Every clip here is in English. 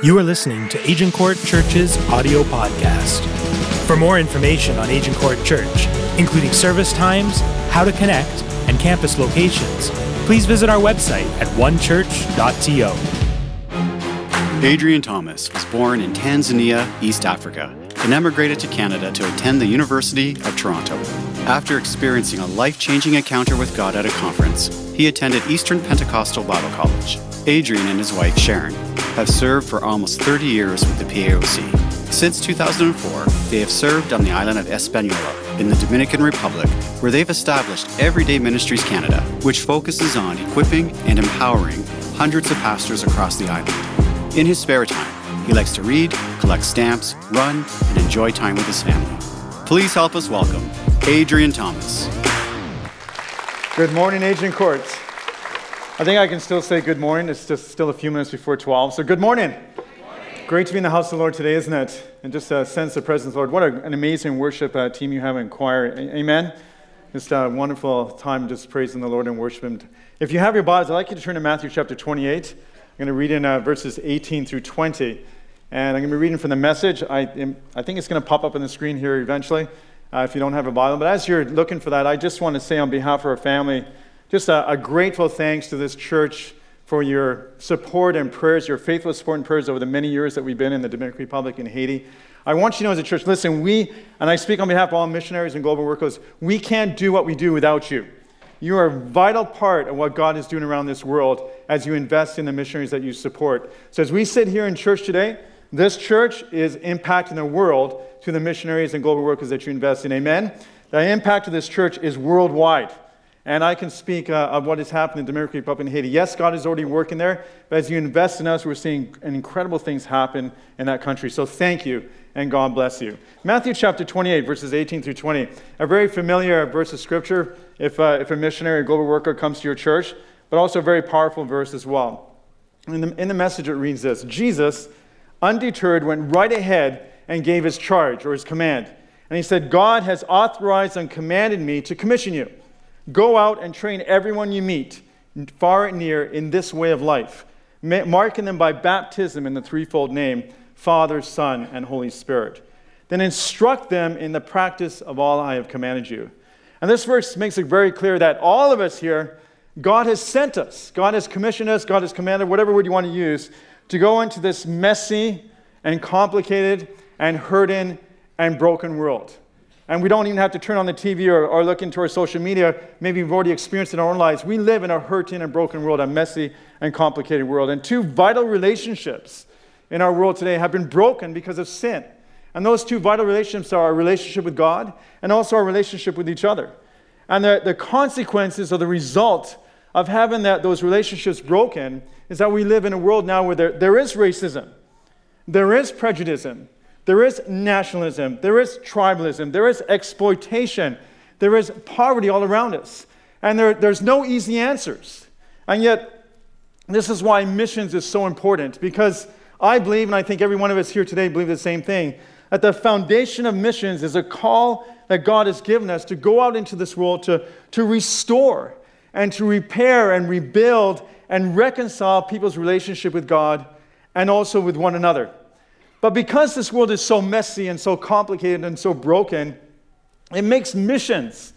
You are listening to Agincourt Church's audio podcast. For more information on Agincourt Church, including service times, how to connect, and campus locations, please visit our website at onechurch.to. Adrian Thomas was born in Tanzania, East Africa, and emigrated to Canada to attend the University of Toronto. After experiencing a life changing encounter with God at a conference, he attended Eastern Pentecostal Bible College. Adrian and his wife, Sharon, have served for almost 30 years with the PAOC. Since 2004, they have served on the island of Hispaniola in the Dominican Republic, where they've established Everyday Ministries Canada, which focuses on equipping and empowering hundreds of pastors across the island. In his spare time, he likes to read, collect stamps, run, and enjoy time with his family. Please help us welcome Adrian Thomas. Good morning, Agincourt. I think I can still say good morning. It's just still a few minutes before 12. So, good morning. Great to be in the house of the Lord today, isn't it? And just uh, sense presence of the Lord. What a, an amazing worship uh, team you have in choir. A- amen. Just a wonderful time just praising the Lord and worshiping. If you have your Bibles, I'd like you to turn to Matthew chapter 28. I'm going to read in uh, verses 18 through 20. And I'm going to be reading from the message. I, am, I think it's going to pop up on the screen here eventually uh, if you don't have a Bible. But as you're looking for that, I just want to say on behalf of our family, just a, a, grateful thanks to this church for your support and prayers, your faithful support and prayers over the many years that we've been in the Dominican Republic and Haiti. I want you to know as a church, listen, we, and I speak on behalf of all missionaries and global workers, we can't do what we do without you. You are a vital part of what God is doing around this world as you invest in the missionaries that you support. So as we sit here in church today, this church is impacting the world through the missionaries and global workers that you invest in. Amen? The impact of this church is worldwide. And I can speak uh, of what is happening in Dominican Republic and Haiti. Yes, God is already working there, but as you invest in us, we're seeing incredible things happen in that country. So thank you, and God bless you. Matthew chapter 28, verses 18 through 20. A very familiar verse of scripture if, uh, if a missionary or global worker comes to your church, but also a very powerful verse as well. In the, in the message, it reads this Jesus, undeterred, went right ahead and gave his charge or his command. And he said, God has authorized and commanded me to commission you Go out and train everyone you meet, far and near, in this way of life, marking them by baptism in the threefold name Father, Son, and Holy Spirit. Then instruct them in the practice of all I have commanded you. And this verse makes it very clear that all of us here, God has sent us, God has commissioned us, God has commanded, whatever word you want to use, to go into this messy and complicated and hurting and broken world. And we don't even have to turn on the TV or, or look into our social media. Maybe we've already experienced it in our own lives. We live in a hurting and broken world, a messy and complicated world. And two vital relationships in our world today have been broken because of sin. And those two vital relationships are our relationship with God and also our relationship with each other. And the, the consequences or the result of having that, those relationships broken is that we live in a world now where there, there is racism, there is prejudice, there is nationalism, there is tribalism, there is exploitation, there is poverty all around us. And there, there's no easy answers. And yet, this is why missions is so important because I believe, and I think every one of us here today believe the same thing, that the foundation of missions is a call that God has given us to go out into this world to, to restore and to repair and rebuild and reconcile people's relationship with God and also with one another. But because this world is so messy and so complicated and so broken, it makes missions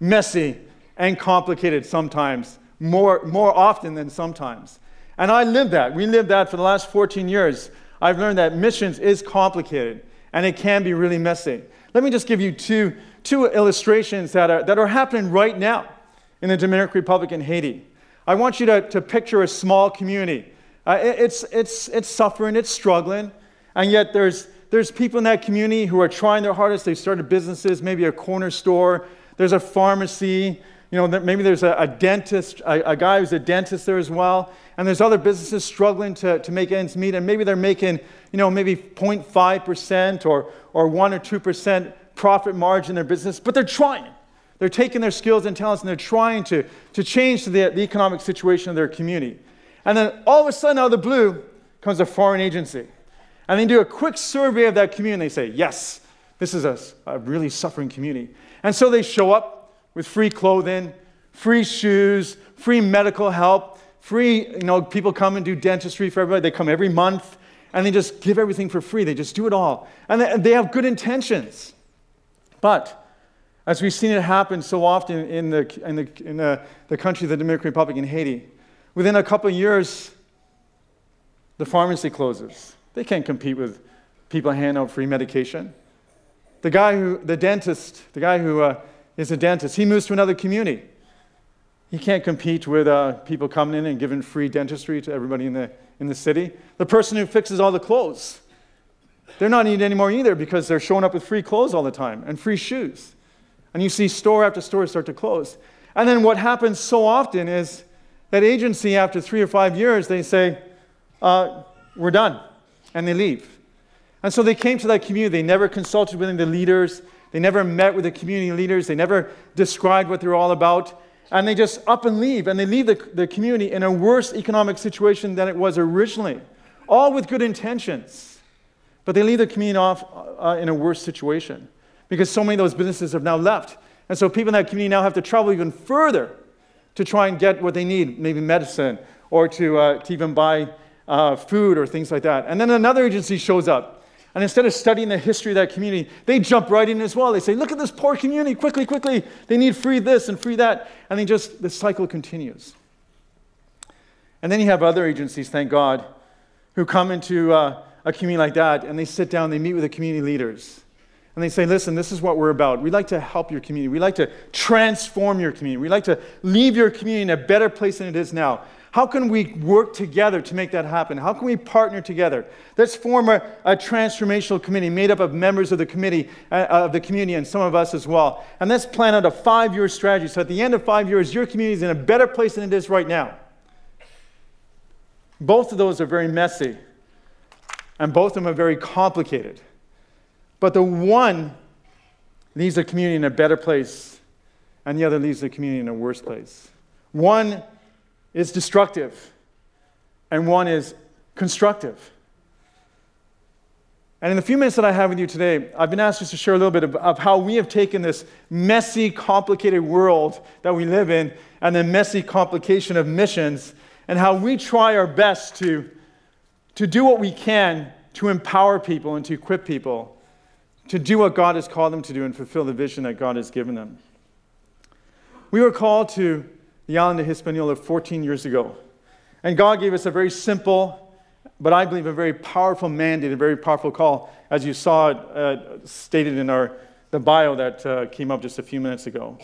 messy and complicated sometimes, more, more often than sometimes. And I live that. We lived that for the last 14 years. I've learned that missions is complicated and it can be really messy. Let me just give you two, two illustrations that are, that are happening right now in the Dominican Republic and Haiti. I want you to, to picture a small community. Uh, it, it's, it's, it's suffering, it's struggling. And yet there's, there's people in that community who are trying their hardest. They've started businesses, maybe a corner store, there's a pharmacy, you know, maybe there's a, a dentist, a, a, guy who's a dentist there as well. And there's other businesses struggling to, to make ends meet. And maybe they're making, you know, maybe 0.5% or, or 1 or 2% profit margin in their business, but they're trying. They're taking their skills and talents and they're trying to, to change the, the economic situation of their community. And then all of a sudden, out of the blue, comes a foreign agency and they do a quick survey of that community and they say, yes, this is a, a really suffering community. And so they show up with free clothing, free shoes, free medical help, free, you know, people come and do dentistry for everybody. They come every month and they just give everything for free. They just do it all. And they, they have good intentions. But as we've seen it happen so often in the, in the, in the, the country the Dominican Republic in Haiti, within a couple of years, the pharmacy closes. They can't compete with people handing out free medication. The guy who, the dentist, the guy who uh, is a dentist, he moves to another community. He can't compete with uh, people coming in and giving free dentistry to everybody in the, in the city. The person who fixes all the clothes, they're not needed anymore either because they're showing up with free clothes all the time and free shoes. And you see store after store start to close. And then what happens so often is that agency, after three or five years, they say, uh, We're done. And they leave. And so they came to that community. They never consulted with the leaders. They never met with the community leaders. They never described what they're all about. And they just up and leave. And they leave the, the community in a worse economic situation than it was originally, all with good intentions. But they leave the community off uh, in a worse situation because so many of those businesses have now left. And so people in that community now have to travel even further to try and get what they need, maybe medicine, or to, uh, to even buy uh, food or things like that. And then another agency shows up and instead of studying the history of that community, they jump right in as well. They say, Look at this poor community, quickly, quickly. They need free this and free that. And they just, the cycle continues. And then you have other agencies, thank God, who come into uh, a community like that and they sit down, they meet with the community leaders. And they say, Listen, this is what we're about. We like to help your community. We like to transform your community. We like to leave your community in a better place than it is now. How can we work together to make that happen? How can we partner together? Let's form a, a transformational committee made up of members of the committee, uh, of the community, and some of us as well. And let's plan out a five year strategy so at the end of five years, your community is in a better place than it is right now. Both of those are very messy, and both of them are very complicated. But the one leaves the community in a better place, and the other leaves the community in a worse place. One is destructive, and one is constructive. And in the few minutes that I have with you today, I've been asked just to share a little bit of, of, how we have taken this messy, complicated world that we live in and the messy complication of missions and how we try our best to, to do what we can to empower people and to equip people to do what God has called them to do and fulfill the vision that God has given them. We were called to the island of Hispaniola 14 years ago. And God gave us a very simple, but I believe a very powerful mandate, a very powerful call, as you saw it uh, stated in our, the bio that uh, came up just a few minutes ago.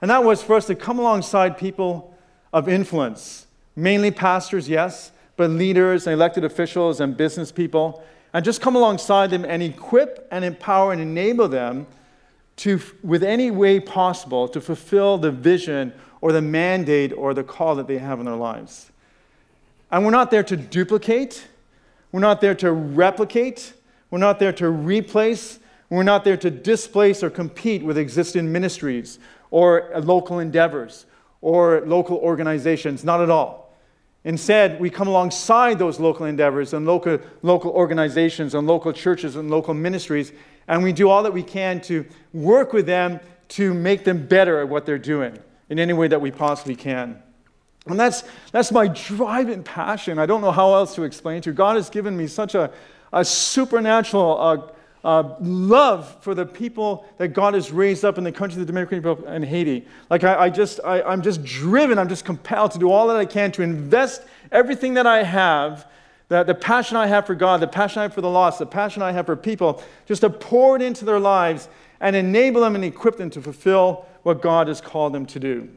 And that was for us to come alongside people of influence, mainly pastors, yes, but leaders and elected officials and business people, and just come alongside them and equip and empower and enable them to, with any way possible, to fulfill the vision or the mandate or the call that they have in their lives. And we're not there to duplicate, we're not there to replicate, we're not there to replace, we're not there to displace or compete with existing ministries or local endeavors or local organizations, not at all. Instead, we come alongside those local endeavors and local, local organizations and local churches and local ministries, and we do all that we can to work with them to make them better at what they're doing in any way that we possibly can. And that's, that's my driving passion. I don't know how else to explain to you. God has given me such a, a supernatural uh, uh, love for the people that God has raised up in the country of the Dominican Republic and Haiti. Like, I, I just, I, I'm just driven, I'm just compelled to do all that I can to invest everything that I have the, the passion I have for God, the passion I have for the lost, the passion I have for people, just to pour it into their lives and enable them and equip them to fulfill what God has called them to do.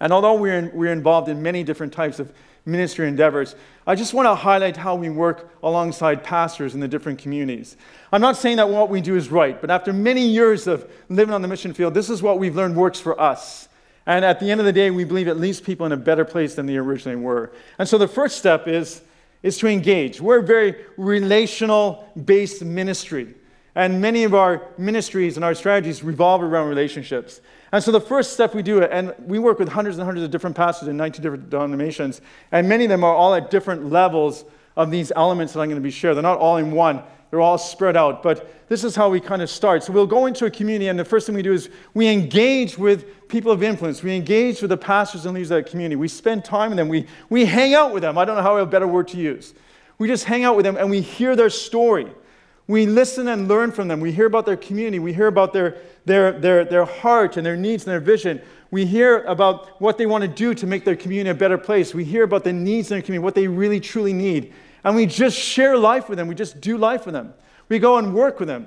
And although we're, in, we're involved in many different types of ministry endeavors, I just want to highlight how we work alongside pastors in the different communities. I'm not saying that what we do is right, but after many years of living on the mission field, this is what we've learned works for us. And at the end of the day, we believe it leaves people in a better place than they originally were. And so the first step is, is to engage. We're a very relational based ministry. And many of our ministries and our strategies revolve around relationships. And so the first step we do, and we work with hundreds and hundreds of different pastors in 19 different denominations, and many of them are all at different levels of these elements that I'm going to be sharing. They're not all in one, they're all spread out. But this is how we kind of start. So we'll go into a community, and the first thing we do is we engage with people of influence. We engage with the pastors and leaders of that community. We spend time with them. We, we hang out with them. I don't know how a better word to use. we just hang out with them and we hear their story. We listen and learn from them. We hear about their community. We hear about their, their, their, their heart and their needs and their vision. We hear about what they want to do to make their community a better place. We hear about the needs in their community, what they really truly need. And we just share life with them. We just do life with them. We go and work with them.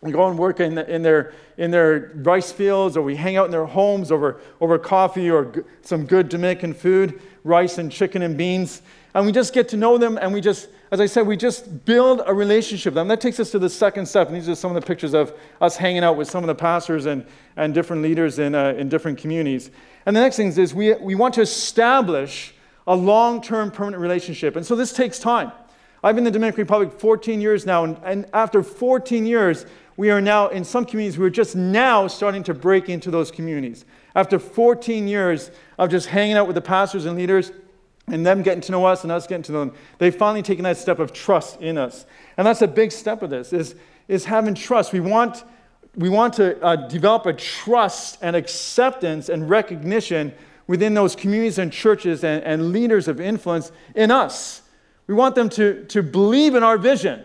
We go and work in, the, in, their, in their rice fields, or we hang out in their homes over, over coffee or g- some good Dominican food, rice and chicken and beans. And we just get to know them, and we just, as I said, we just build a relationship with them. That takes us to the second step. And these are some of the pictures of us hanging out with some of the pastors and, and different leaders in, uh, in different communities. And the next thing is we, we want to establish a long term permanent relationship. And so this takes time. I've been in the Dominican Republic 14 years now, and, and after 14 years, we are now in some communities, we're just now starting to break into those communities. After 14 years of just hanging out with the pastors and leaders, and them getting to know us and us getting to know them, they've finally taken that step of trust in us. And that's a big step of this, is, is having trust. We want, we want to uh, develop a trust and acceptance and recognition within those communities and churches and, and leaders of influence in us. We want them to, to believe in our vision.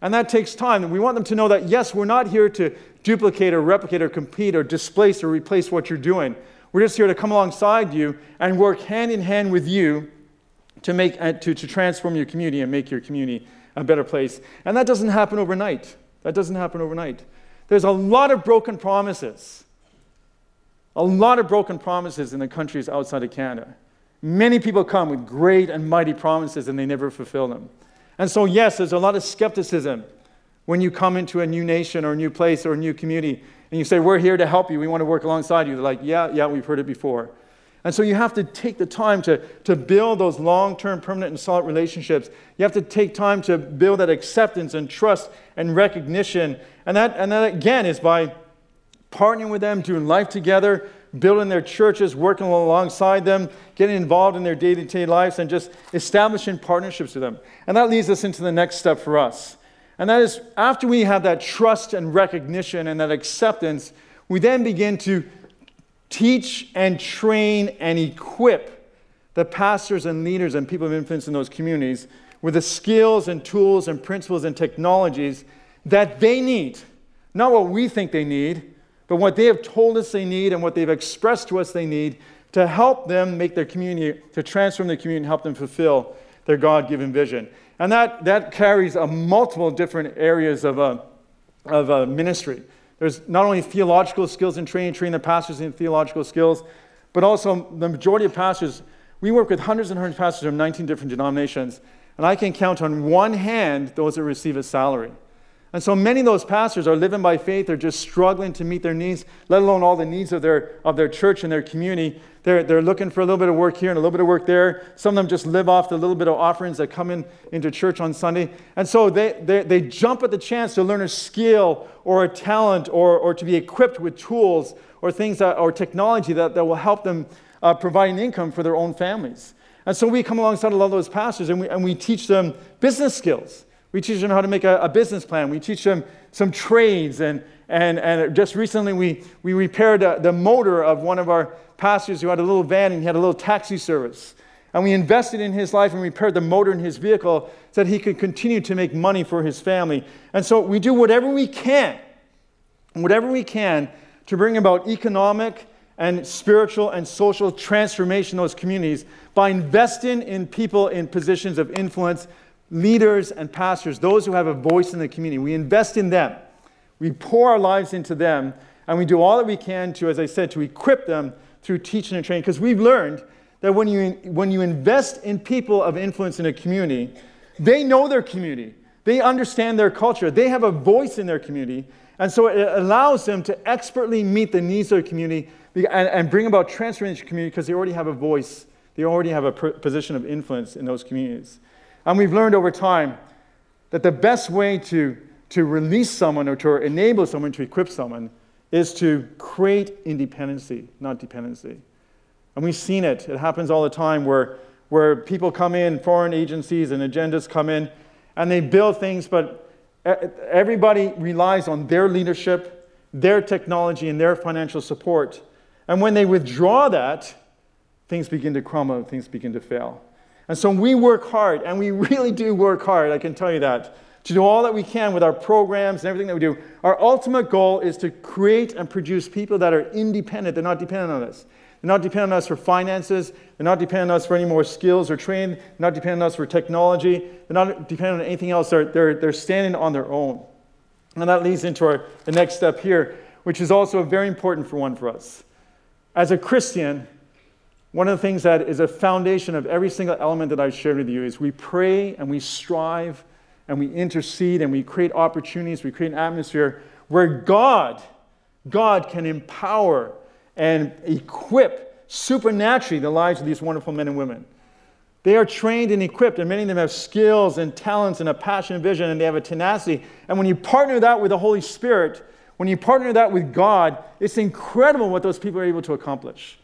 And that takes time. And we want them to know that, yes, we're not here to duplicate or replicate or compete or displace or replace what you're doing. We're just here to come alongside you and work hand in hand with you to, make, uh, to, to transform your community and make your community a better place. And that doesn't happen overnight. That doesn't happen overnight. There's a lot of broken promises. A lot of broken promises in the countries outside of Canada. Many people come with great and mighty promises and they never fulfill them. And so, yes, there's a lot of skepticism when you come into a new nation or a new place or a new community and you say, We're here to help you. We want to work alongside you. They're like, Yeah, yeah, we've heard it before. And so you have to take the time to, to build those long term, permanent, and solid relationships. You have to take time to build that acceptance and trust and recognition. And that, and that again, is by partnering with them, doing life together, building their churches, working alongside them, getting involved in their day to day lives, and just establishing partnerships with them. And that leads us into the next step for us. And that is after we have that trust and recognition and that acceptance, we then begin to teach and train and equip the pastors and leaders and people of influence in those communities with the skills and tools and principles and technologies that they need. Not what we think they need, but what they have told us they need and what they've expressed to us they need to help them make their community, to transform their community and help them fulfill their God given vision. And that, that carries a multiple different areas of, a, of a ministry. There's not only theological skills and training, training the pastors in theological skills, but also the majority of pastors. We work with hundreds and hundreds of pastors from 19 different denominations, and I can count on one hand those that receive a salary. And so many of those pastors are living by faith, they're just struggling to meet their needs, let alone all the needs of their, of their church and their community. They're, they're looking for a little bit of work here and a little bit of work there. Some of them just live off the little bit of offerings that come in into church on Sunday. And so they, they, they jump at the chance to learn a skill or a talent or, or to be equipped with tools or things that, or technology that, that will help them uh, provide an income for their own families. And so we come alongside a lot of those pastors and we, and we teach them business skills. We teach them how to make a, a, business plan. We teach them some trades. And, and, and just recently, we, we repaired a, the motor of one of our pastors who had a little van and he had a little taxi service. And we invested in his life and repaired the motor in his vehicle so that he could continue to make money for his family. And so we do whatever we can, whatever we can to bring about economic and spiritual and social transformation in those communities by investing in people in positions of influence leaders and pastors, those who have a voice in the community. We invest in them. We pour our lives into them, and we do all that we can to, as I said, to equip them through teaching and training. Because we've learned that when you, when you invest in people of influence in a community, they know their community, they understand their culture, they have a voice in their community, and so it allows them to expertly meet the needs of the community and, and bring about transformation in the community because they already have a voice, they already have a position of influence in those communities. And we've learned over time that the best way to, to release someone or to enable someone to equip someone is to create independency, not dependency. And we've seen it. It happens all the time where, where people come in, foreign agencies and agendas come in, and they build things, but everybody relies on their leadership, their technology, and their financial support. And when they withdraw that, things begin to crumble, things begin to fail. And so we work hard, and we really do work hard, I can tell you that, to do all that we can with our programs and everything that we do. Our ultimate goal is to create and produce people that are independent, they're not dependent on us. They're not dependent on us for finances. They're not dependent on us for any more skills or training. They're not dependent on us for technology. They're not dependent on anything else. They're, they're, they're standing on their own. And that leads into our, the next step here, which is also very important for one for us. As a Christian, one of the things that is a foundation of every single element that I've shared with you is we pray and we strive and we intercede and we create opportunities, we create an atmosphere where God, God can empower and equip supernaturally the lives of these wonderful men and women. They are trained and equipped, and many of them have skills and talents and a passion and vision, and they have a tenacity. And when you partner that with the Holy Spirit, when you partner that with God, it's incredible what those people are able to accomplish.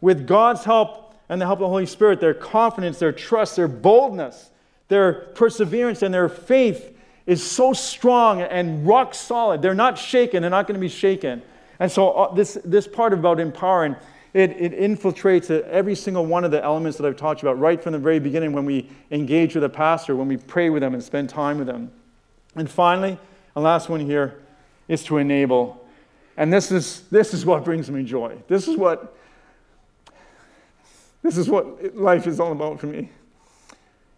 With God's help and the help of the Holy Spirit, their confidence, their trust, their boldness, their perseverance, and their faith is so strong and rock solid. They're not shaken, they're not going to be shaken. And so, uh, this, this part about empowering, it, it infiltrates every single one of the elements that I've talked about right from the very beginning when we engage with a pastor, when we pray with them and spend time with them. And finally, the last one here is to enable. And this is, this is what brings me joy. This is what, this is what life is all about for me.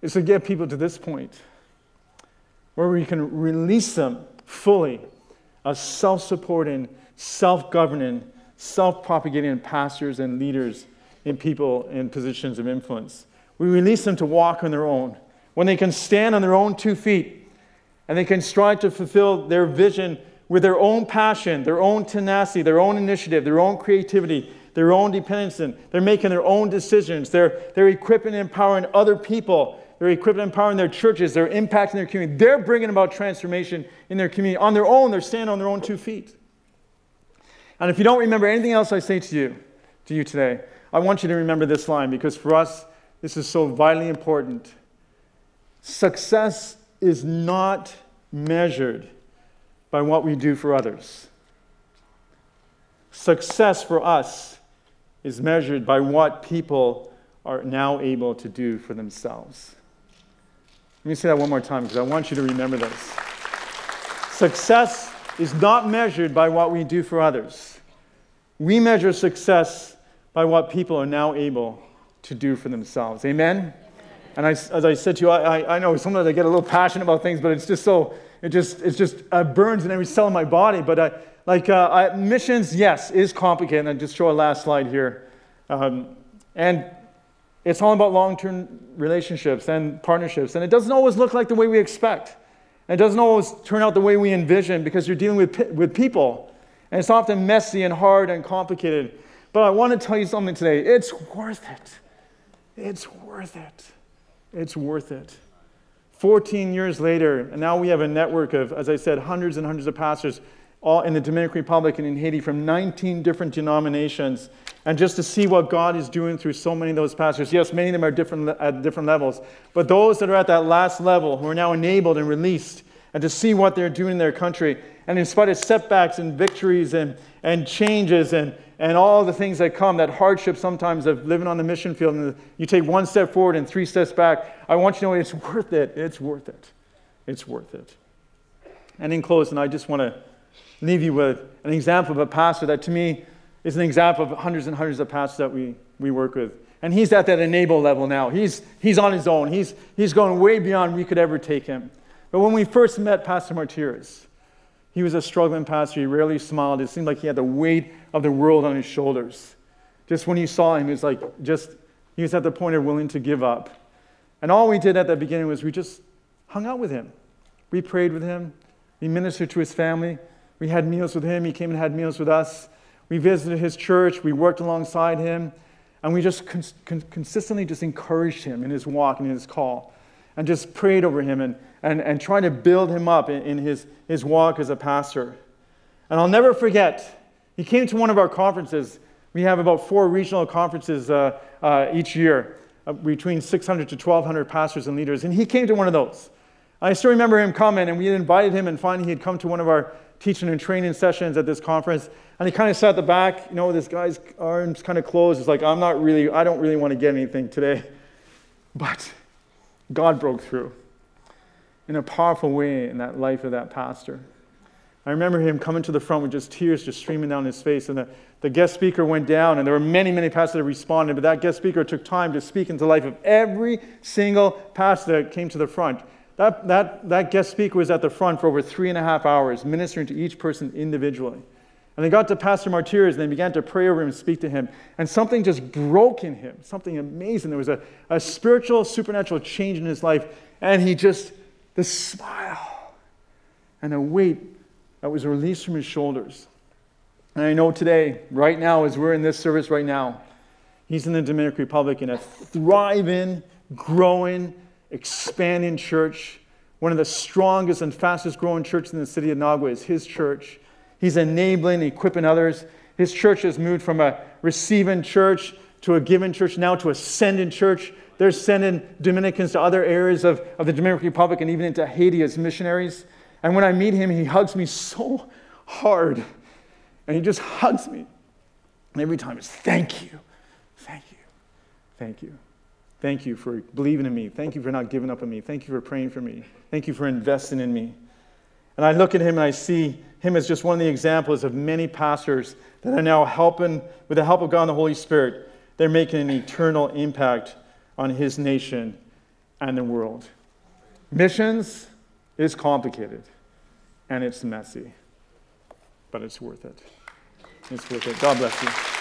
Is to get people to this point where we can release them fully as self supporting self governing, self propagating pastors and leaders in people in positions of influence. We release them to walk on their own. When they can stand on their own two feet and they can strive to fulfill their vision with their own passion, their own tenacity, their own initiative, their own creativity, their own dependence, and they're making their own decisions. They're, they're equipping and empowering other people. They're equipping and empowering their churches. They're impacting their community. They're bringing about transformation in their community. On their own, they're standing on their own two feet. And if you don't remember anything else I say to you, to you today, I want you to remember this line because for us, this is so vitally important. Success is not measured by what we do for others. Success for us is measured by what people are now able to do for themselves. Let me say that one more time because I want you to remember this. Success is not measured by what we do for others. We measure success by what people are now able to do for themselves. Amen? And I, as I said to you, I, I, know sometimes I get a little passionate about things, but it's just so, it just, it just uh, burns in every cell in my body. But I, like uh, missions, yes, is complicated. And I just show a last slide here. Um, and it's all about long term relationships and partnerships. And it doesn't always look like the way we expect. It doesn't always turn out the way we envision because you're dealing with, with people. And it's often messy and hard and complicated. But I want to tell you something today. It's worth it. It's worth it. It's worth it. 14 years later, and now we have a network of, as I said, hundreds and hundreds of pastors all in the Dominican Republic and in Haiti from 19 different denominations. And just to see what God is doing through so many of those pastors. Yes, many of them are different, at different levels. But those that are at that last level, who are now enabled and released, and to see what they're doing in their country. And in spite of setbacks and victories and, and changes and, and all the things that come, that hardship sometimes of living on the mission field, and you take one step forward and three steps back, I want you to know it's worth it. It's worth it. It's worth it. And in closing, I just want to leave you with an example of a pastor that to me is an example of hundreds and hundreds of pastors that we, we work with. And he's at that enable level now. He's, he's on his own. He's, he's going way beyond we could ever take him. But when we first met Pastor Martires, he was a struggling pastor. He rarely smiled. It seemed like he had the weight of the world on his shoulders. Just when you saw him, it was like just, he was at the point of willing to give up. And all we did at the beginning was we just hung out with him. We prayed with him. We ministered to his family. We had meals with him. He came and had meals with us. We visited his church. We worked alongside him. And we just cons- consistently just encouraged him in his walk and in his call and just prayed over him and, and, and tried to build him up in, in his, his walk as a pastor. And I'll never forget, he came to one of our conferences. We have about four regional conferences uh, uh, each year, uh, between 600 to 1,200 pastors and leaders. And he came to one of those. I still remember him coming, and we had invited him, and finally he had come to one of our teaching and training sessions at this conference. And he kind of sat at the back, you know, this guy's arms kind of closed. It's like, I'm not really, I don't really want to get anything today. But God broke through in a powerful way in that life of that pastor. I remember him coming to the front with just tears just streaming down his face. And the, the guest speaker went down, and there were many, many pastors that responded, but that guest speaker took time to speak into the life of every single pastor that came to the front. That, that, that guest speaker was at the front for over three and a half hours, ministering to each person individually. And they got to Pastor Martires and they began to pray over him and speak to him. And something just broke in him, something amazing. There was a, a spiritual, supernatural change in his life. And he just, the smile and a weight that was released from his shoulders. And I know today, right now, as we're in this service right now, he's in the Dominican Republic in a thriving, growing, expanding church. One of the strongest and fastest growing churches in the city of Nagua is his church. He's enabling, equipping others. His church has moved from a receiving church to a giving church, now to a sending church. They're sending Dominicans to other areas of, of the Dominican Republic and even into Haiti as missionaries. And when I meet him, he hugs me so hard. And he just hugs me. And every time it's thank you, thank you, thank you. Thank you for believing in me. Thank you for not giving up on me. Thank you for praying for me. Thank you for investing in me. And I look at him and I see him as just one of the examples of many pastors that are now helping, with the help of God and the Holy Spirit, they're making an eternal impact on his nation and the world. Missions is complicated and it's messy, but it's worth it. It's worth it. God bless you.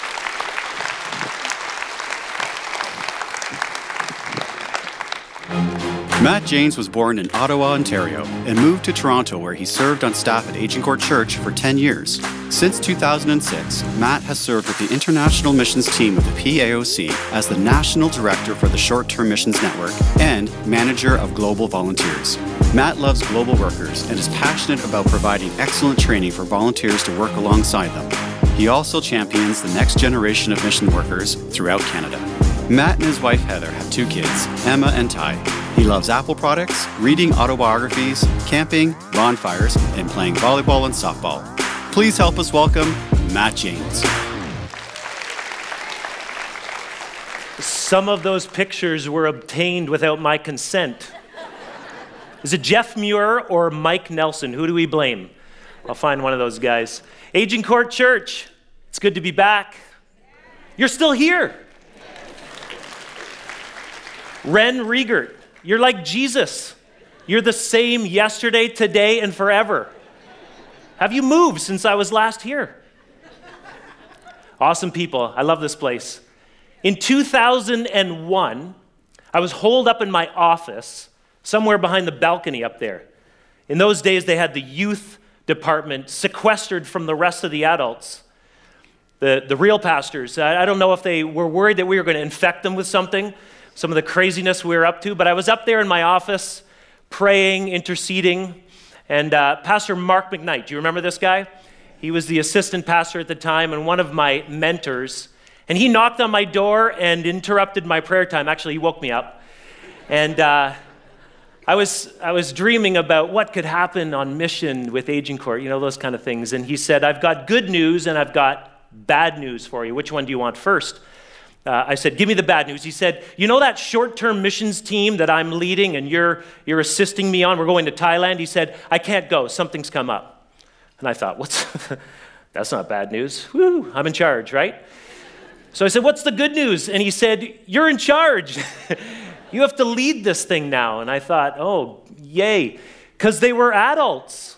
Matt James was born in Ottawa, Ontario, and moved to Toronto where he served on staff at Agincourt Church for 10 years. Since 2006, Matt has served with the international missions team of the PAOC as the National Director for the Short Term Missions Network and Manager of Global Volunteers. Matt loves global workers and is passionate about providing excellent training for volunteers to work alongside them. He also champions the next generation of mission workers throughout Canada. Matt and his wife Heather have two kids, Emma and Ty. He loves Apple products, reading autobiographies, camping, bonfires, and playing volleyball and softball. Please help us welcome Matt James. Some of those pictures were obtained without my consent. Is it Jeff Muir or Mike Nelson? Who do we blame? I'll find one of those guys. Agincourt Church, it's good to be back. You're still here. Ren Riegert, you're like Jesus. You're the same yesterday, today, and forever. Have you moved since I was last here? Awesome people. I love this place. In 2001, I was holed up in my office somewhere behind the balcony up there. In those days, they had the youth department sequestered from the rest of the adults. The, the real pastors, I, I don't know if they were worried that we were going to infect them with something, some of the craziness we were up to, but I was up there in my office praying, interceding, and uh, Pastor Mark McKnight, do you remember this guy? He was the assistant pastor at the time and one of my mentors. And he knocked on my door and interrupted my prayer time. Actually, he woke me up. And uh, I, was, I was dreaming about what could happen on mission with Agincourt, you know, those kind of things. And he said, I've got good news and I've got bad news for you. Which one do you want first? Uh, I said, Give me the bad news. He said, You know that short term missions team that I'm leading and you're, you're assisting me on? We're going to Thailand. He said, I can't go. Something's come up. And I thought, What's that's not bad news. Woo, I'm in charge, right? So I said, What's the good news? And he said, You're in charge. you have to lead this thing now. And I thought, Oh, yay. Because they were adults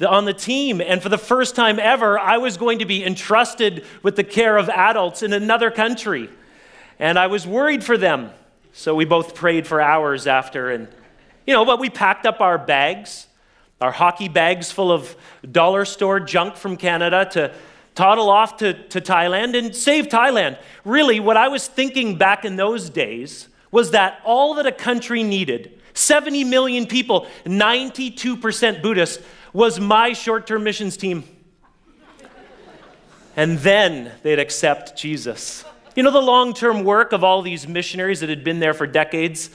on the team. And for the first time ever, I was going to be entrusted with the care of adults in another country. And I was worried for them. So we both prayed for hours after. And, you know, but we packed up our bags, our hockey bags full of dollar store junk from Canada to toddle off to, to Thailand and save Thailand. Really, what I was thinking back in those days was that all that a country needed 70 million people, 92% Buddhist, was my short term missions team. And then they'd accept Jesus. You know, the long term work of all these missionaries that had been there for decades?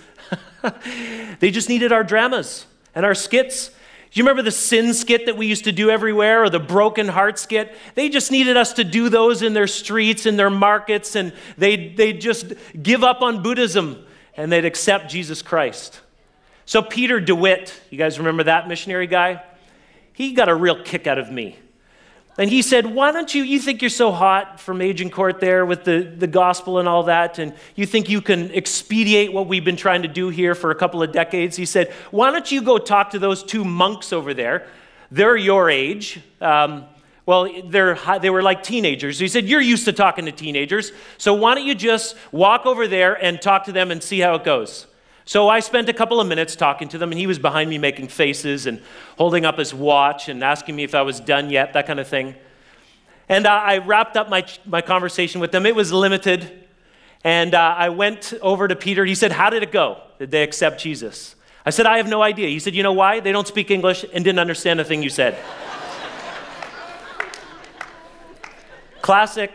they just needed our dramas and our skits. Do you remember the sin skit that we used to do everywhere or the broken heart skit? They just needed us to do those in their streets, in their markets, and they'd, they just give up on Buddhism and they'd accept Jesus Christ. So, Peter DeWitt, you guys remember that missionary guy? He got a real kick out of me. And he said, Why don't you, you think you're so hot from Agincourt there with the, the gospel and all that, and you think you can expedite what we've been trying to do here for a couple of decades? He said, Why don't you go talk to those two monks over there? They're your age. Um, well, they're, they were like teenagers. He said, You're used to talking to teenagers, so why don't you just walk over there and talk to them and see how it goes? So I spent a couple of minutes talking to them, and he was behind me making faces and holding up his watch and asking me if I was done yet, that kind of thing. And uh, I wrapped up my, my conversation with them. It was limited. And uh, I went over to Peter. He said, How did it go? Did they accept Jesus? I said, I have no idea. He said, You know why? They don't speak English and didn't understand a thing you said. Classic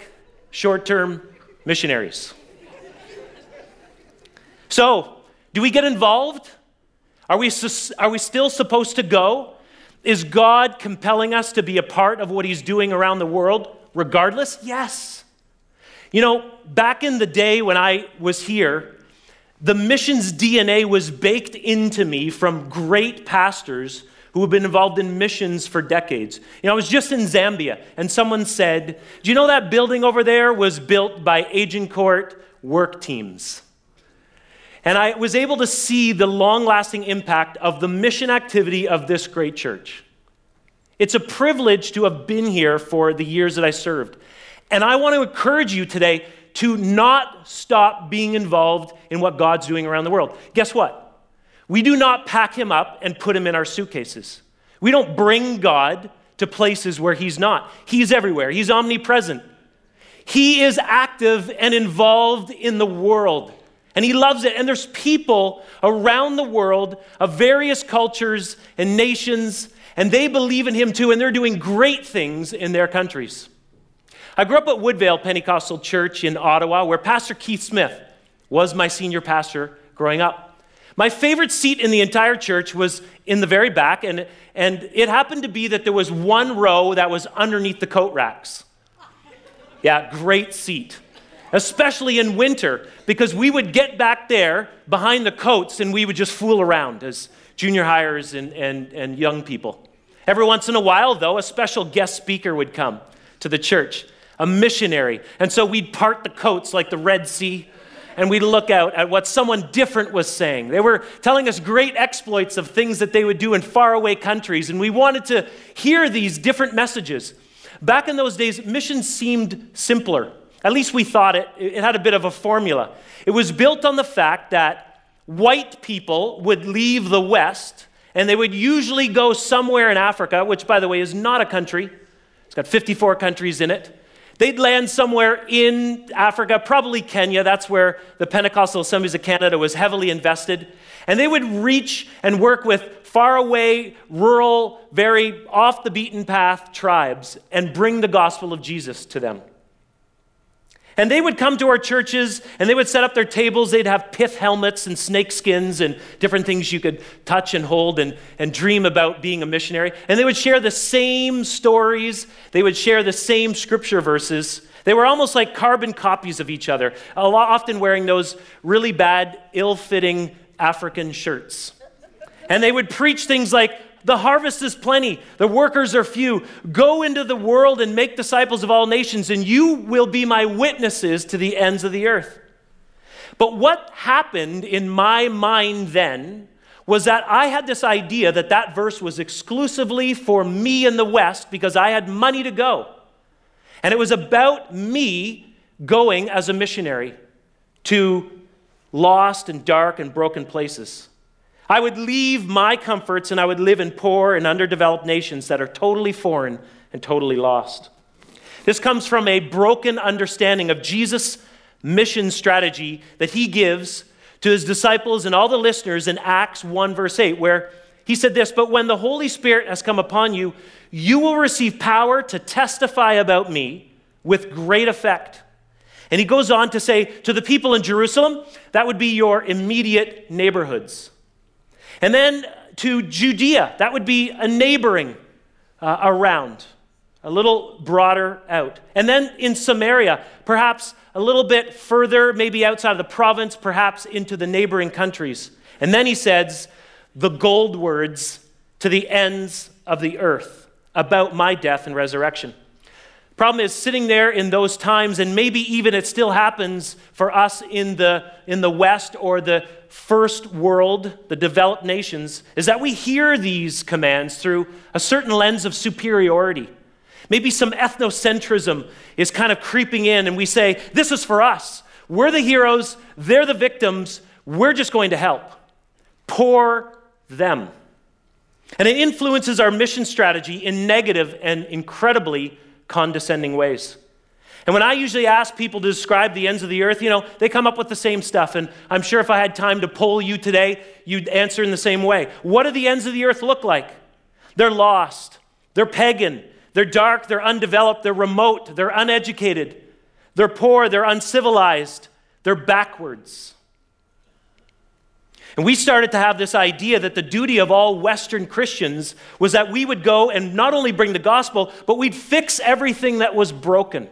short term missionaries. So, do we get involved? Are we, are we still supposed to go? Is God compelling us to be a part of what He's doing around the world, regardless? Yes. You know, back in the day when I was here, the missions DNA was baked into me from great pastors who have been involved in missions for decades. You know, I was just in Zambia, and someone said, Do you know that building over there was built by Agincourt work teams? And I was able to see the long lasting impact of the mission activity of this great church. It's a privilege to have been here for the years that I served. And I want to encourage you today to not stop being involved in what God's doing around the world. Guess what? We do not pack him up and put him in our suitcases. We don't bring God to places where he's not. He's everywhere, he's omnipresent. He is active and involved in the world and he loves it. And there's people around the world of various cultures and nations, and they believe in him too, and they're doing great things in their countries. I grew up at Woodvale Pentecostal Church in Ottawa, where Pastor Keith Smith was my senior pastor growing up. My favorite seat in the entire church was in the very back, and, and it happened to be that there was one row that was underneath the coat racks. Yeah, great seat especially in winter, because we would get back there behind the coats and we would just fool around as junior highers and, and, and young people. Every once in a while, though, a special guest speaker would come to the church, a missionary. And so we'd part the coats like the Red Sea and we'd look out at what someone different was saying. They were telling us great exploits of things that they would do in faraway countries, and we wanted to hear these different messages. Back in those days, missions seemed simpler. At least we thought it, it had a bit of a formula. It was built on the fact that white people would leave the West and they would usually go somewhere in Africa, which, by the way, is not a country. It's got 54 countries in it. They'd land somewhere in Africa, probably Kenya. That's where the Pentecostal Assemblies of Canada was heavily invested. And they would reach and work with faraway, rural, very off the beaten path tribes and bring the gospel of Jesus to them. And they would come to our churches and they would set up their tables. They'd have pith helmets and snake skins and different things you could touch and hold and, and dream about being a missionary. And they would share the same stories, they would share the same scripture verses. They were almost like carbon copies of each other, a lot, often wearing those really bad, ill fitting African shirts. And they would preach things like, the harvest is plenty, the workers are few. Go into the world and make disciples of all nations, and you will be my witnesses to the ends of the earth. But what happened in my mind then was that I had this idea that that verse was exclusively for me in the West because I had money to go. And it was about me going as a missionary to lost and dark and broken places. I would leave my comforts and I would live in poor and underdeveloped nations that are totally foreign and totally lost. This comes from a broken understanding of Jesus' mission strategy that he gives to his disciples and all the listeners in Acts 1, verse 8, where he said this But when the Holy Spirit has come upon you, you will receive power to testify about me with great effect. And he goes on to say to the people in Jerusalem, that would be your immediate neighborhoods. And then to Judea, that would be a neighboring uh, around. a little broader out. And then in Samaria, perhaps a little bit further, maybe outside of the province, perhaps into the neighboring countries. And then he says the gold words to the ends of the earth about my death and resurrection. Problem is, sitting there in those times, and maybe even it still happens for us in the, in the West or the first world, the developed nations, is that we hear these commands through a certain lens of superiority. Maybe some ethnocentrism is kind of creeping in, and we say, This is for us. We're the heroes, they're the victims, we're just going to help. Poor them. And it influences our mission strategy in negative and incredibly condescending ways. And when I usually ask people to describe the ends of the earth, you know, they come up with the same stuff. And I'm sure if I had time to poll you today, you'd answer in the same way. What do the ends of the earth look like? They're lost, they're pagan, they're dark, they're undeveloped, they're remote, they're uneducated, they're poor, they're uncivilized, they're backwards. And we started to have this idea that the duty of all Western Christians was that we would go and not only bring the gospel, but we'd fix everything that was broken.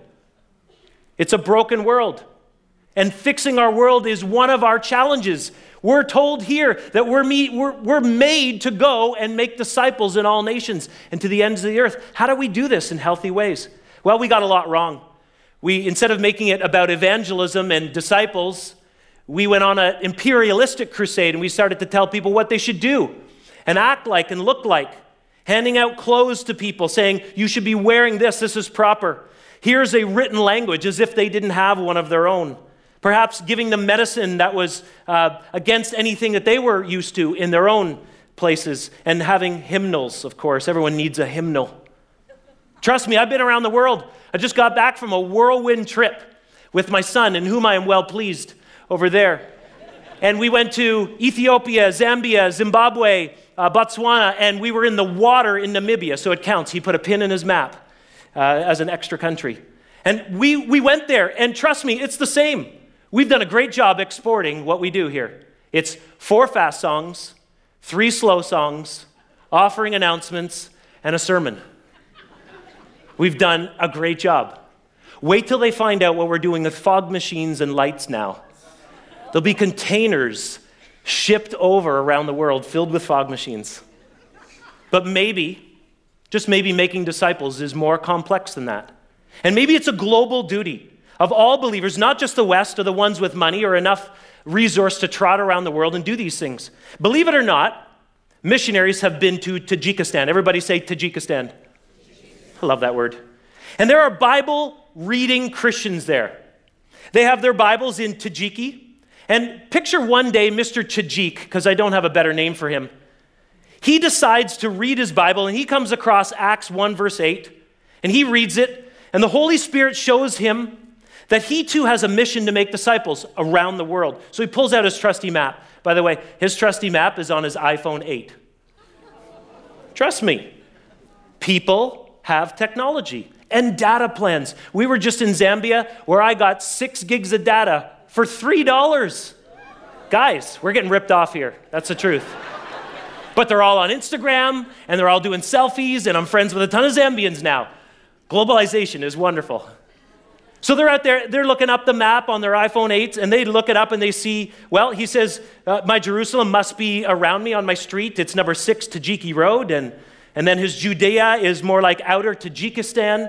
It's a broken world. And fixing our world is one of our challenges. We're told here that we're, we're, we're made to go and make disciples in all nations and to the ends of the earth. How do we do this in healthy ways? Well, we got a lot wrong. We, instead of making it about evangelism and disciples, we went on an imperialistic crusade and we started to tell people what they should do and act like and look like, handing out clothes to people, saying, You should be wearing this, this is proper. Here's a written language as if they didn't have one of their own. Perhaps giving them medicine that was uh, against anything that they were used to in their own places, and having hymnals, of course. Everyone needs a hymnal. Trust me, I've been around the world. I just got back from a whirlwind trip with my son, in whom I am well pleased over there. And we went to Ethiopia, Zambia, Zimbabwe, uh, Botswana, and we were in the water in Namibia, so it counts. He put a pin in his map uh, as an extra country. And we, we went there, and trust me, it's the same. We've done a great job exporting what we do here. It's four fast songs, three slow songs, offering announcements, and a sermon. We've done a great job. Wait till they find out what we're doing with fog machines and lights now. There'll be containers shipped over around the world filled with fog machines. But maybe, just maybe, making disciples is more complex than that. And maybe it's a global duty of all believers, not just the West or the ones with money or enough resource to trot around the world and do these things. Believe it or not, missionaries have been to Tajikistan. Everybody say Tajikistan. I love that word. And there are Bible reading Christians there. They have their Bibles in Tajiki, and picture one day Mr. Tajik, because I don't have a better name for him. He decides to read his Bible and he comes across Acts 1, verse 8, and he reads it, and the Holy Spirit shows him that he too has a mission to make disciples around the world. So he pulls out his trusty map. By the way, his trusty map is on his iPhone 8. Trust me, people have technology and data plans. We were just in Zambia where I got six gigs of data for $3. Guys, we're getting ripped off here. That's the truth. But they're all on Instagram and they're all doing selfies, and I'm friends with a ton of Zambians now. Globalization is wonderful. So they're out there, they're looking up the map on their iPhone 8, and they look it up and they see, well, he says, uh, My Jerusalem must be around me on my street. It's number six Tajiki Road. And, and then his Judea is more like outer Tajikistan.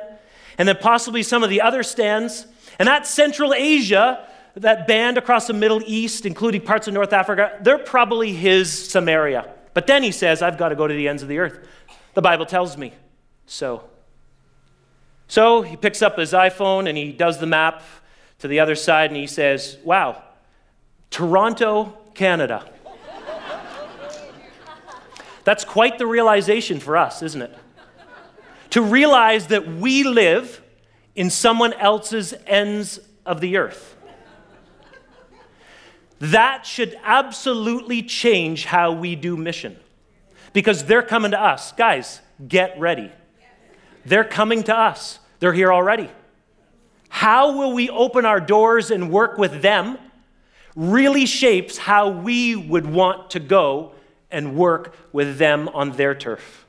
And then possibly some of the other stands. And that's Central Asia that band across the Middle East, including parts of North Africa, they're probably his Samaria. But then he says, I've got to go to the ends of the earth. The Bible tells me so. So he picks up his iPhone and he does the map to the other side and he says, Wow, Toronto, Canada. That's quite the realization for us, isn't it? To realize that we live in someone else's ends of the earth. That should absolutely change how we do mission because they're coming to us. Guys, get ready. They're coming to us, they're here already. How will we open our doors and work with them really shapes how we would want to go and work with them on their turf.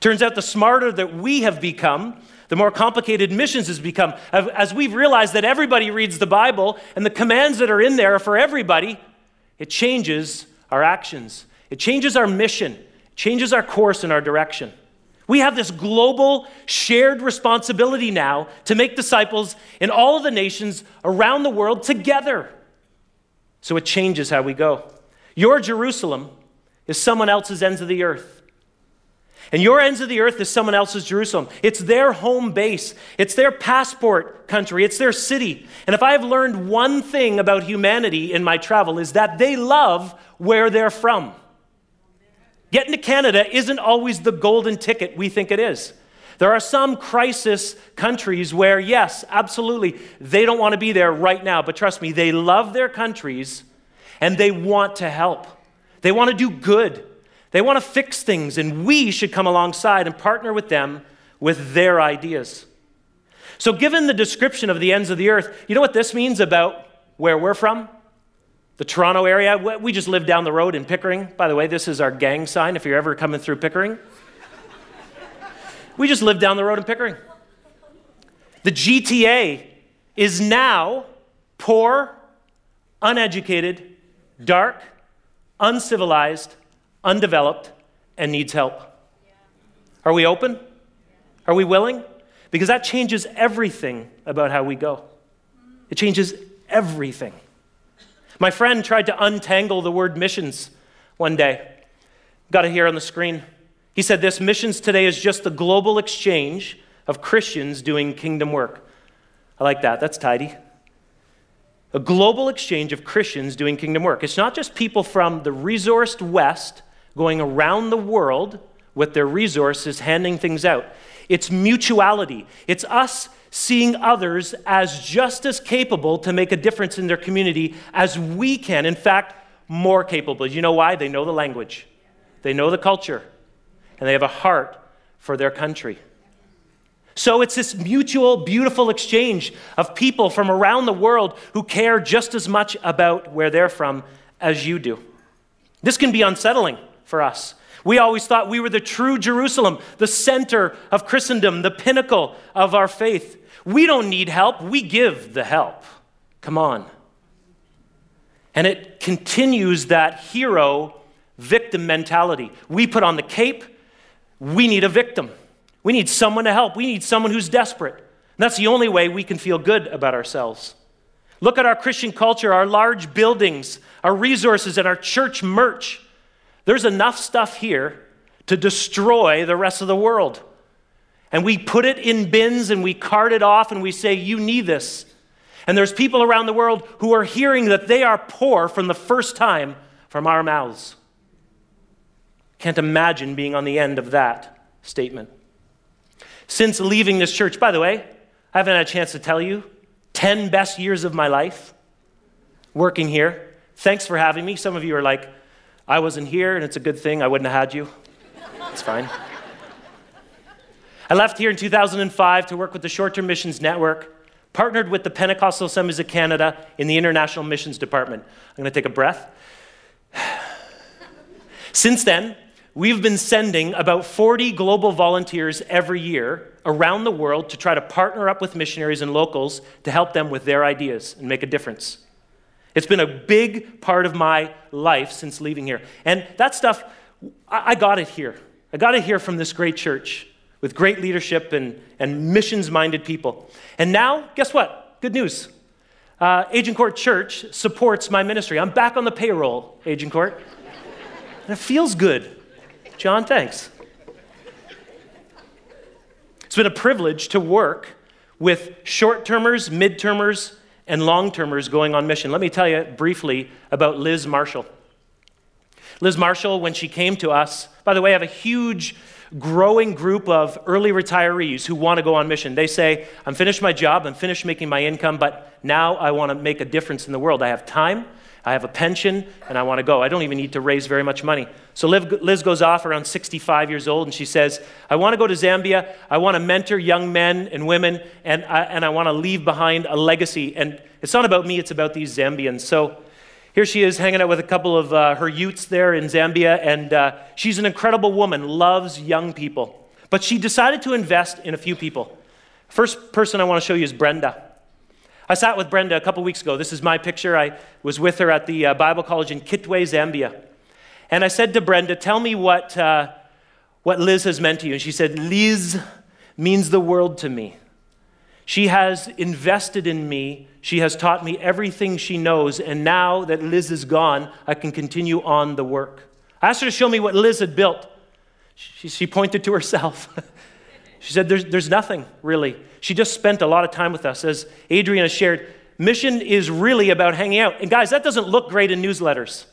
Turns out the smarter that we have become, the more complicated missions has become. As we've realized that everybody reads the Bible and the commands that are in there are for everybody, it changes our actions. It changes our mission, it changes our course and our direction. We have this global shared responsibility now to make disciples in all of the nations around the world together. So it changes how we go. Your Jerusalem is someone else's ends of the earth. And your ends of the earth is someone else's Jerusalem. It's their home base, it's their passport country, it's their city. And if I have learned one thing about humanity in my travel, is that they love where they're from. Getting to Canada isn't always the golden ticket we think it is. There are some crisis countries where, yes, absolutely, they don't want to be there right now, but trust me, they love their countries and they want to help. They want to do good. They want to fix things, and we should come alongside and partner with them with their ideas. So, given the description of the ends of the earth, you know what this means about where we're from? The Toronto area. We just live down the road in Pickering. By the way, this is our gang sign if you're ever coming through Pickering. we just live down the road in Pickering. The GTA is now poor, uneducated, dark, uncivilized, undeveloped, and needs help. Are we open? Are we willing? Because that changes everything about how we go. It changes everything. My friend tried to untangle the word missions one day. Got it here on the screen. He said this missions today is just the global exchange of Christians doing kingdom work. I like that. That's tidy. A global exchange of Christians doing kingdom work. It's not just people from the resourced West going around the world with their resources, handing things out. It's mutuality. It's us seeing others as just as capable to make a difference in their community as we can. In fact, more capable. You know why? They know the language, they know the culture, and they have a heart for their country. So it's this mutual, beautiful exchange of people from around the world who care just as much about where they're from as you do. This can be unsettling for us. We always thought we were the true Jerusalem, the center of Christendom, the pinnacle of our faith. We don't need help, we give the help. Come on. And it continues that hero victim mentality. We put on the cape, we need a victim. We need someone to help. We need someone who's desperate. And that's the only way we can feel good about ourselves. Look at our Christian culture, our large buildings, our resources, and our church merch. There's enough stuff here to destroy the rest of the world. And we put it in bins and we cart it off and we say, You need this. And there's people around the world who are hearing that they are poor from the first time from our mouths. Can't imagine being on the end of that statement. Since leaving this church, by the way, I haven't had a chance to tell you 10 best years of my life working here. Thanks for having me. Some of you are like, I wasn't here, and it's a good thing I wouldn't have had you. It's fine. I left here in 2005 to work with the Short Term Missions Network, partnered with the Pentecostal Assemblies of Canada in the International Missions Department. I'm going to take a breath. Since then, we've been sending about 40 global volunteers every year around the world to try to partner up with missionaries and locals to help them with their ideas and make a difference. It's been a big part of my life since leaving here. And that stuff, I got it here. I got it here from this great church with great leadership and, and missions minded people. And now, guess what? Good news. Uh, Agincourt Church supports my ministry. I'm back on the payroll, Agincourt. And it feels good. John, thanks. It's been a privilege to work with short termers, mid termers, and long termers going on mission. Let me tell you briefly about Liz Marshall. Liz Marshall, when she came to us, by the way, I have a huge growing group of early retirees who want to go on mission. They say, I'm finished my job, I'm finished making my income, but now I want to make a difference in the world. I have time, I have a pension, and I want to go. I don't even need to raise very much money. So Liz goes off around 65 years old, and she says, I want to go to Zambia. I want to mentor young men and women, and I, and I want to leave behind a legacy. And it's not about me, it's about these Zambians. So here she is hanging out with a couple of uh, her youths there in Zambia, and uh, she's an incredible woman, loves young people. But she decided to invest in a few people. First person I want to show you is Brenda. I sat with Brenda a couple weeks ago. This is my picture. I was with her at the uh, Bible College in Kitwe, Zambia. And I said to Brenda, Tell me what, uh, what Liz has meant to you. And she said, Liz means the world to me. She has invested in me. She has taught me everything she knows. And now that Liz is gone, I can continue on the work. I asked her to show me what Liz had built. She, she pointed to herself. she said, there's, there's nothing really. She just spent a lot of time with us. As Adriana shared, mission is really about hanging out. And guys, that doesn't look great in newsletters.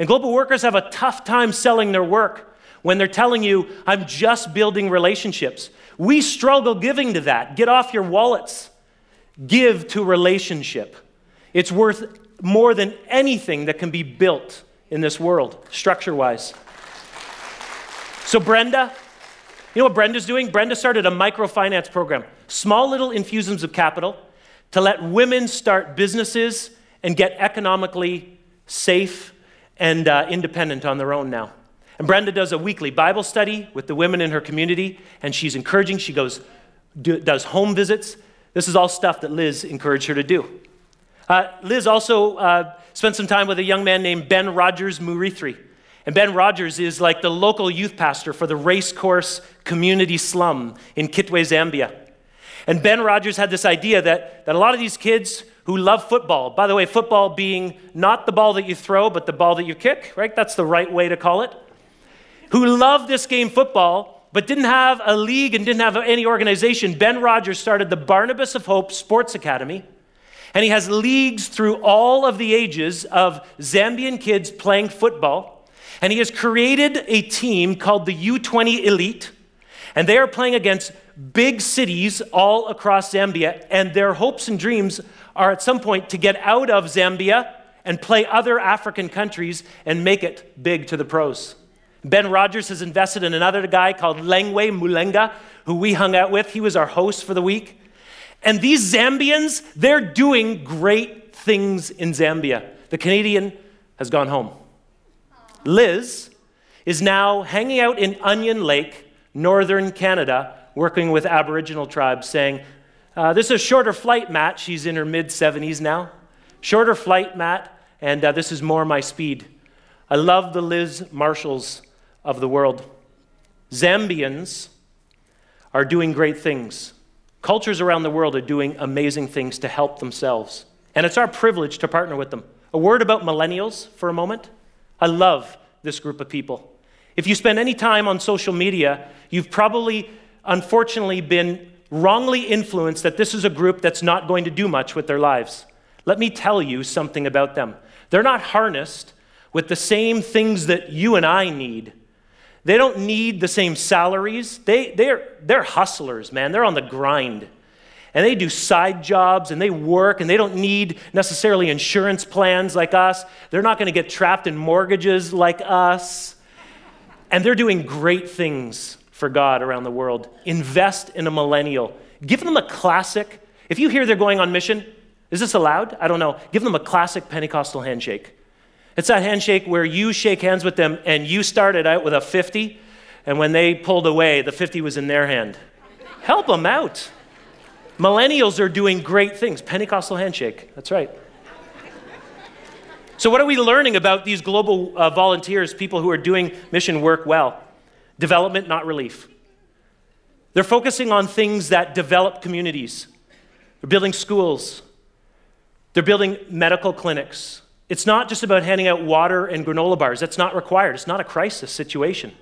And global workers have a tough time selling their work when they're telling you, I'm just building relationships. We struggle giving to that. Get off your wallets. Give to relationship. It's worth more than anything that can be built in this world, structure wise. So, Brenda, you know what Brenda's doing? Brenda started a microfinance program, small little infusions of capital to let women start businesses and get economically safe and uh, independent on their own now. And Brenda does a weekly Bible study with the women in her community, and she's encouraging. She goes, do, does home visits. This is all stuff that Liz encouraged her to do. Uh, Liz also uh, spent some time with a young man named Ben Rogers Murithri. And Ben Rogers is like the local youth pastor for the racecourse community slum in Kitwe, Zambia. And Ben Rogers had this idea that, that a lot of these kids who love football, by the way, football being not the ball that you throw, but the ball that you kick, right? That's the right way to call it who love this game football, but didn't have a league and didn't have any organization, Ben Rogers started the Barnabas of Hope Sports Academy. And he has leagues through all of the ages of Zambian kids playing football. And he has created a team called the U20 Elite. And they are playing against big cities all across Zambia. And their hopes and dreams are at some point to get out of Zambia and play other African countries and make it big to the pros. Ben Rogers has invested in another guy called Lengwe Mulenga, who we hung out with. He was our host for the week. And these Zambians, they're doing great things in Zambia. The Canadian has gone home. Liz is now hanging out in Onion Lake, northern Canada, working with Aboriginal tribes, saying, uh, This is a shorter flight, Matt. She's in her mid 70s now. Shorter flight, Matt, and uh, this is more my speed. I love the Liz Marshalls of the world. Zambians are doing great things. Cultures around the world are doing amazing things to help themselves. And it's our privilege to partner with them. A word about millennials for a moment. I love this group of people. If you spend any time on social media, you've probably, unfortunately, been wrongly influenced that this is a group that's not going to do much with their lives. Let me tell you something about them. They're not harnessed with the same things that you and I need they don't need the same salaries. They, they're, they're hustlers, man. They're on the grind. And they do side jobs and they work and they don't need necessarily insurance plans like us. They're not going to get trapped in mortgages like us. And they're doing great things for God around the world. Invest in a millennial. Give them a classic. If you hear they're going on mission, is this allowed? I don't know. Give them a classic Pentecostal handshake. It's that handshake where you shake hands with them and you started out with a 50, and when they pulled away, the 50 was in their hand. Help them out. Millennials are doing great things. Pentecostal handshake, that's right. So, what are we learning about these global uh, volunteers, people who are doing mission work well? Development, not relief. They're focusing on things that develop communities. They're building schools, they're building medical clinics, it's not just about handing out water and granola bars. That's not required. It's not a crisis situation.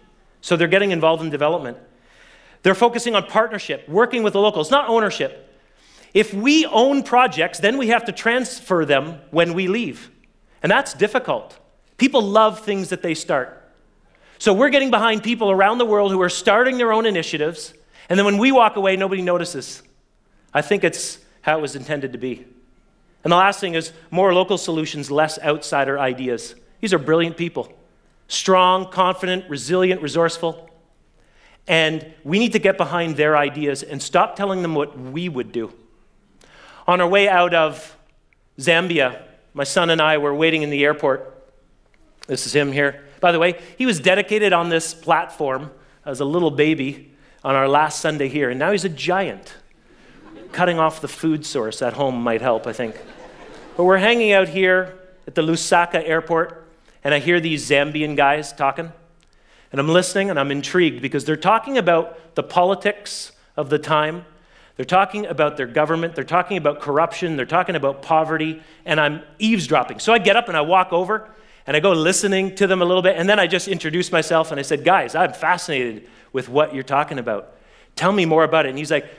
So they're getting involved in development. They're focusing on partnership, working with the locals, not ownership. If we own projects, then we have to transfer them when we leave. And that's difficult. People love things that they start. So we're getting behind people around the world who are starting their own initiatives, and then when we walk away, nobody notices. I think it's how it was intended to be. And the last thing is more local solutions, less outsider ideas. These are brilliant people strong, confident, resilient, resourceful. And we need to get behind their ideas and stop telling them what we would do. On our way out of Zambia, my son and I were waiting in the airport. This is him here. By the way, he was dedicated on this platform as a little baby on our last Sunday here, and now he's a giant. Cutting off the food source at home might help, I think. But we're hanging out here at the Lusaka airport, and I hear these Zambian guys talking. And I'm listening and I'm intrigued because they're talking about the politics of the time. They're talking about their government. They're talking about corruption. They're talking about poverty. And I'm eavesdropping. So I get up and I walk over and I go listening to them a little bit. And then I just introduce myself and I said, Guys, I'm fascinated with what you're talking about. Tell me more about it. And he's like,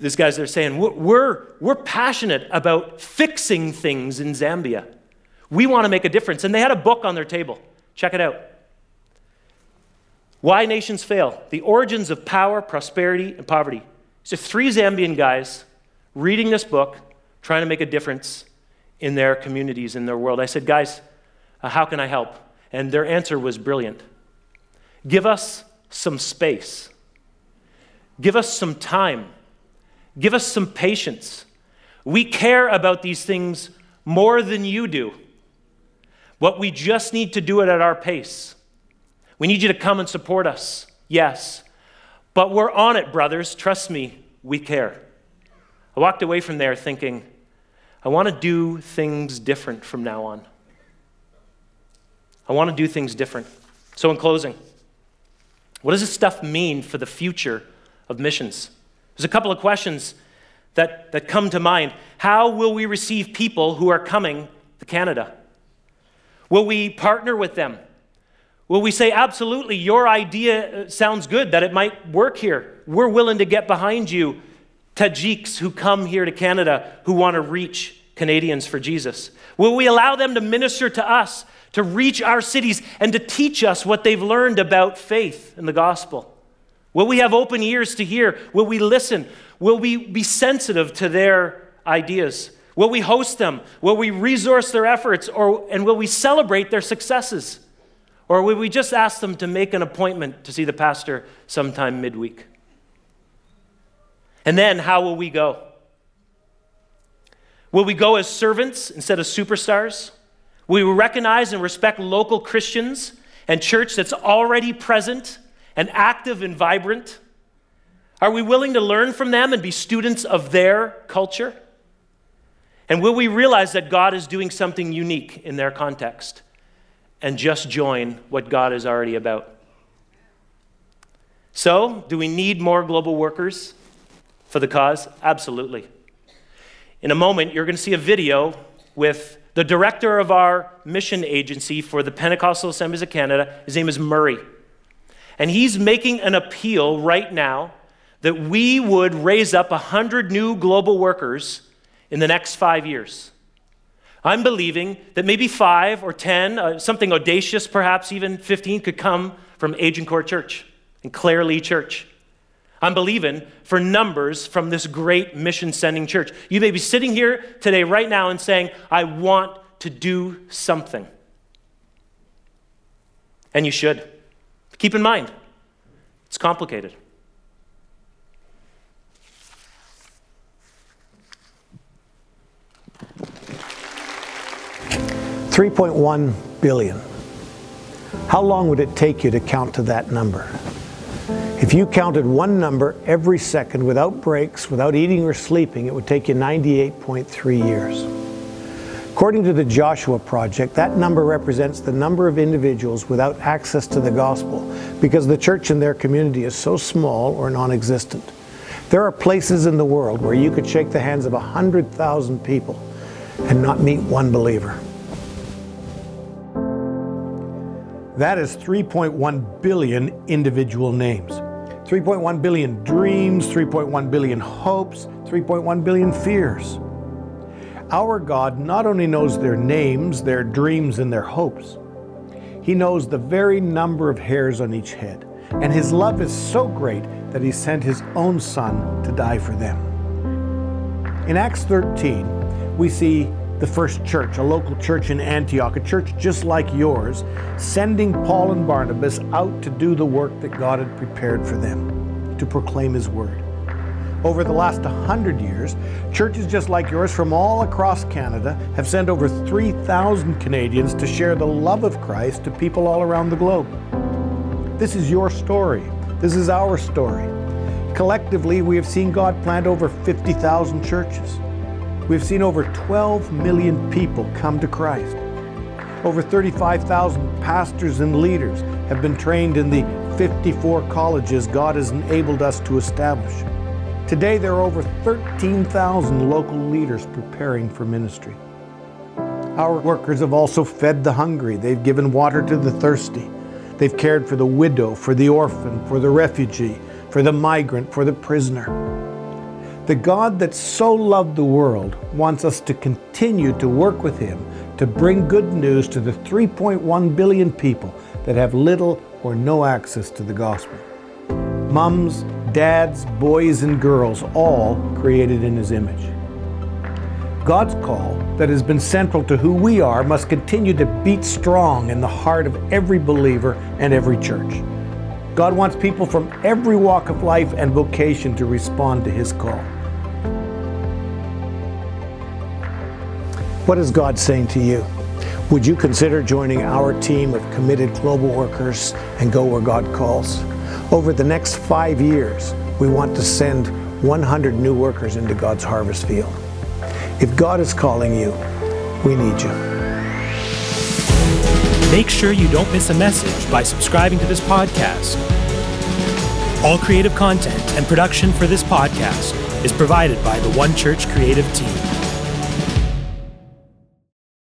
These guys are saying, We're, we're passionate about fixing things in Zambia. We want to make a difference. And they had a book on their table. Check it out. Why Nations Fail The Origins of Power, Prosperity, and Poverty. So, three Zambian guys reading this book, trying to make a difference in their communities, in their world. I said, Guys, uh, how can I help? And their answer was brilliant. Give us some space, give us some time, give us some patience. We care about these things more than you do. What we just need to do it at our pace. We need you to come and support us. Yes. But we're on it, brothers. Trust me, we care. I walked away from there thinking, I want to do things different from now on. I want to do things different. So, in closing, what does this stuff mean for the future of missions? There's a couple of questions that, that come to mind. How will we receive people who are coming to Canada? Will we partner with them? Will we say, absolutely, your idea uh, sounds good, that it might work here? We're willing to get behind you, Tajiks who come here to Canada who want to reach Canadians for Jesus? Will we allow them to minister to us, to reach our cities, and to teach us what they've learned about faith and the gospel? Will we have open ears to hear? Will we listen? Will we be sensitive to their ideas? Will we host them? Will we resource their efforts? Or, and will we celebrate their successes? Or will we just ask them to make an appointment to see the pastor sometime midweek? And then, how will we go? Will we go as servants instead of superstars? Will we recognize and respect local Christians and church that's already present and active and vibrant? Are we willing to learn from them and be students of their culture? And will we realize that God is doing something unique in their context? And just join what God is already about. So, do we need more global workers for the cause? Absolutely. In a moment, you're going to see a video with the director of our mission agency for the Pentecostal Assemblies of Canada. His name is Murray. And he's making an appeal right now that we would raise up 100 new global workers in the next five years. I'm believing that maybe five or 10, uh, something audacious, perhaps even 15, could come from Agincourt Church and Clare Lee Church. I'm believing for numbers from this great mission sending church. You may be sitting here today, right now, and saying, I want to do something. And you should. Keep in mind, it's complicated. 3.1 billion. How long would it take you to count to that number? If you counted one number every second without breaks, without eating or sleeping, it would take you 98.3 years. According to the Joshua Project, that number represents the number of individuals without access to the gospel because the church in their community is so small or non existent. There are places in the world where you could shake the hands of 100,000 people and not meet one believer. That is 3.1 billion individual names. 3.1 billion dreams, 3.1 billion hopes, 3.1 billion fears. Our God not only knows their names, their dreams, and their hopes, He knows the very number of hairs on each head. And His love is so great that He sent His own Son to die for them. In Acts 13, we see the first church, a local church in Antioch, a church just like yours, sending Paul and Barnabas out to do the work that God had prepared for them, to proclaim His word. Over the last 100 years, churches just like yours from all across Canada have sent over 3,000 Canadians to share the love of Christ to people all around the globe. This is your story. This is our story. Collectively, we have seen God plant over 50,000 churches. We've seen over 12 million people come to Christ. Over 35,000 pastors and leaders have been trained in the 54 colleges God has enabled us to establish. Today, there are over 13,000 local leaders preparing for ministry. Our workers have also fed the hungry, they've given water to the thirsty, they've cared for the widow, for the orphan, for the refugee, for the migrant, for the prisoner. The God that so loved the world wants us to continue to work with Him to bring good news to the 3.1 billion people that have little or no access to the gospel. Mums, dads, boys, and girls, all created in His image. God's call that has been central to who we are must continue to beat strong in the heart of every believer and every church. God wants people from every walk of life and vocation to respond to His call. What is God saying to you? Would you consider joining our team of committed global workers and go where God calls? Over the next five years, we want to send 100 new workers into God's harvest field. If God is calling you, we need you. Make sure you don't miss a message by subscribing to this podcast. All creative content and production for this podcast is provided by the One Church creative team.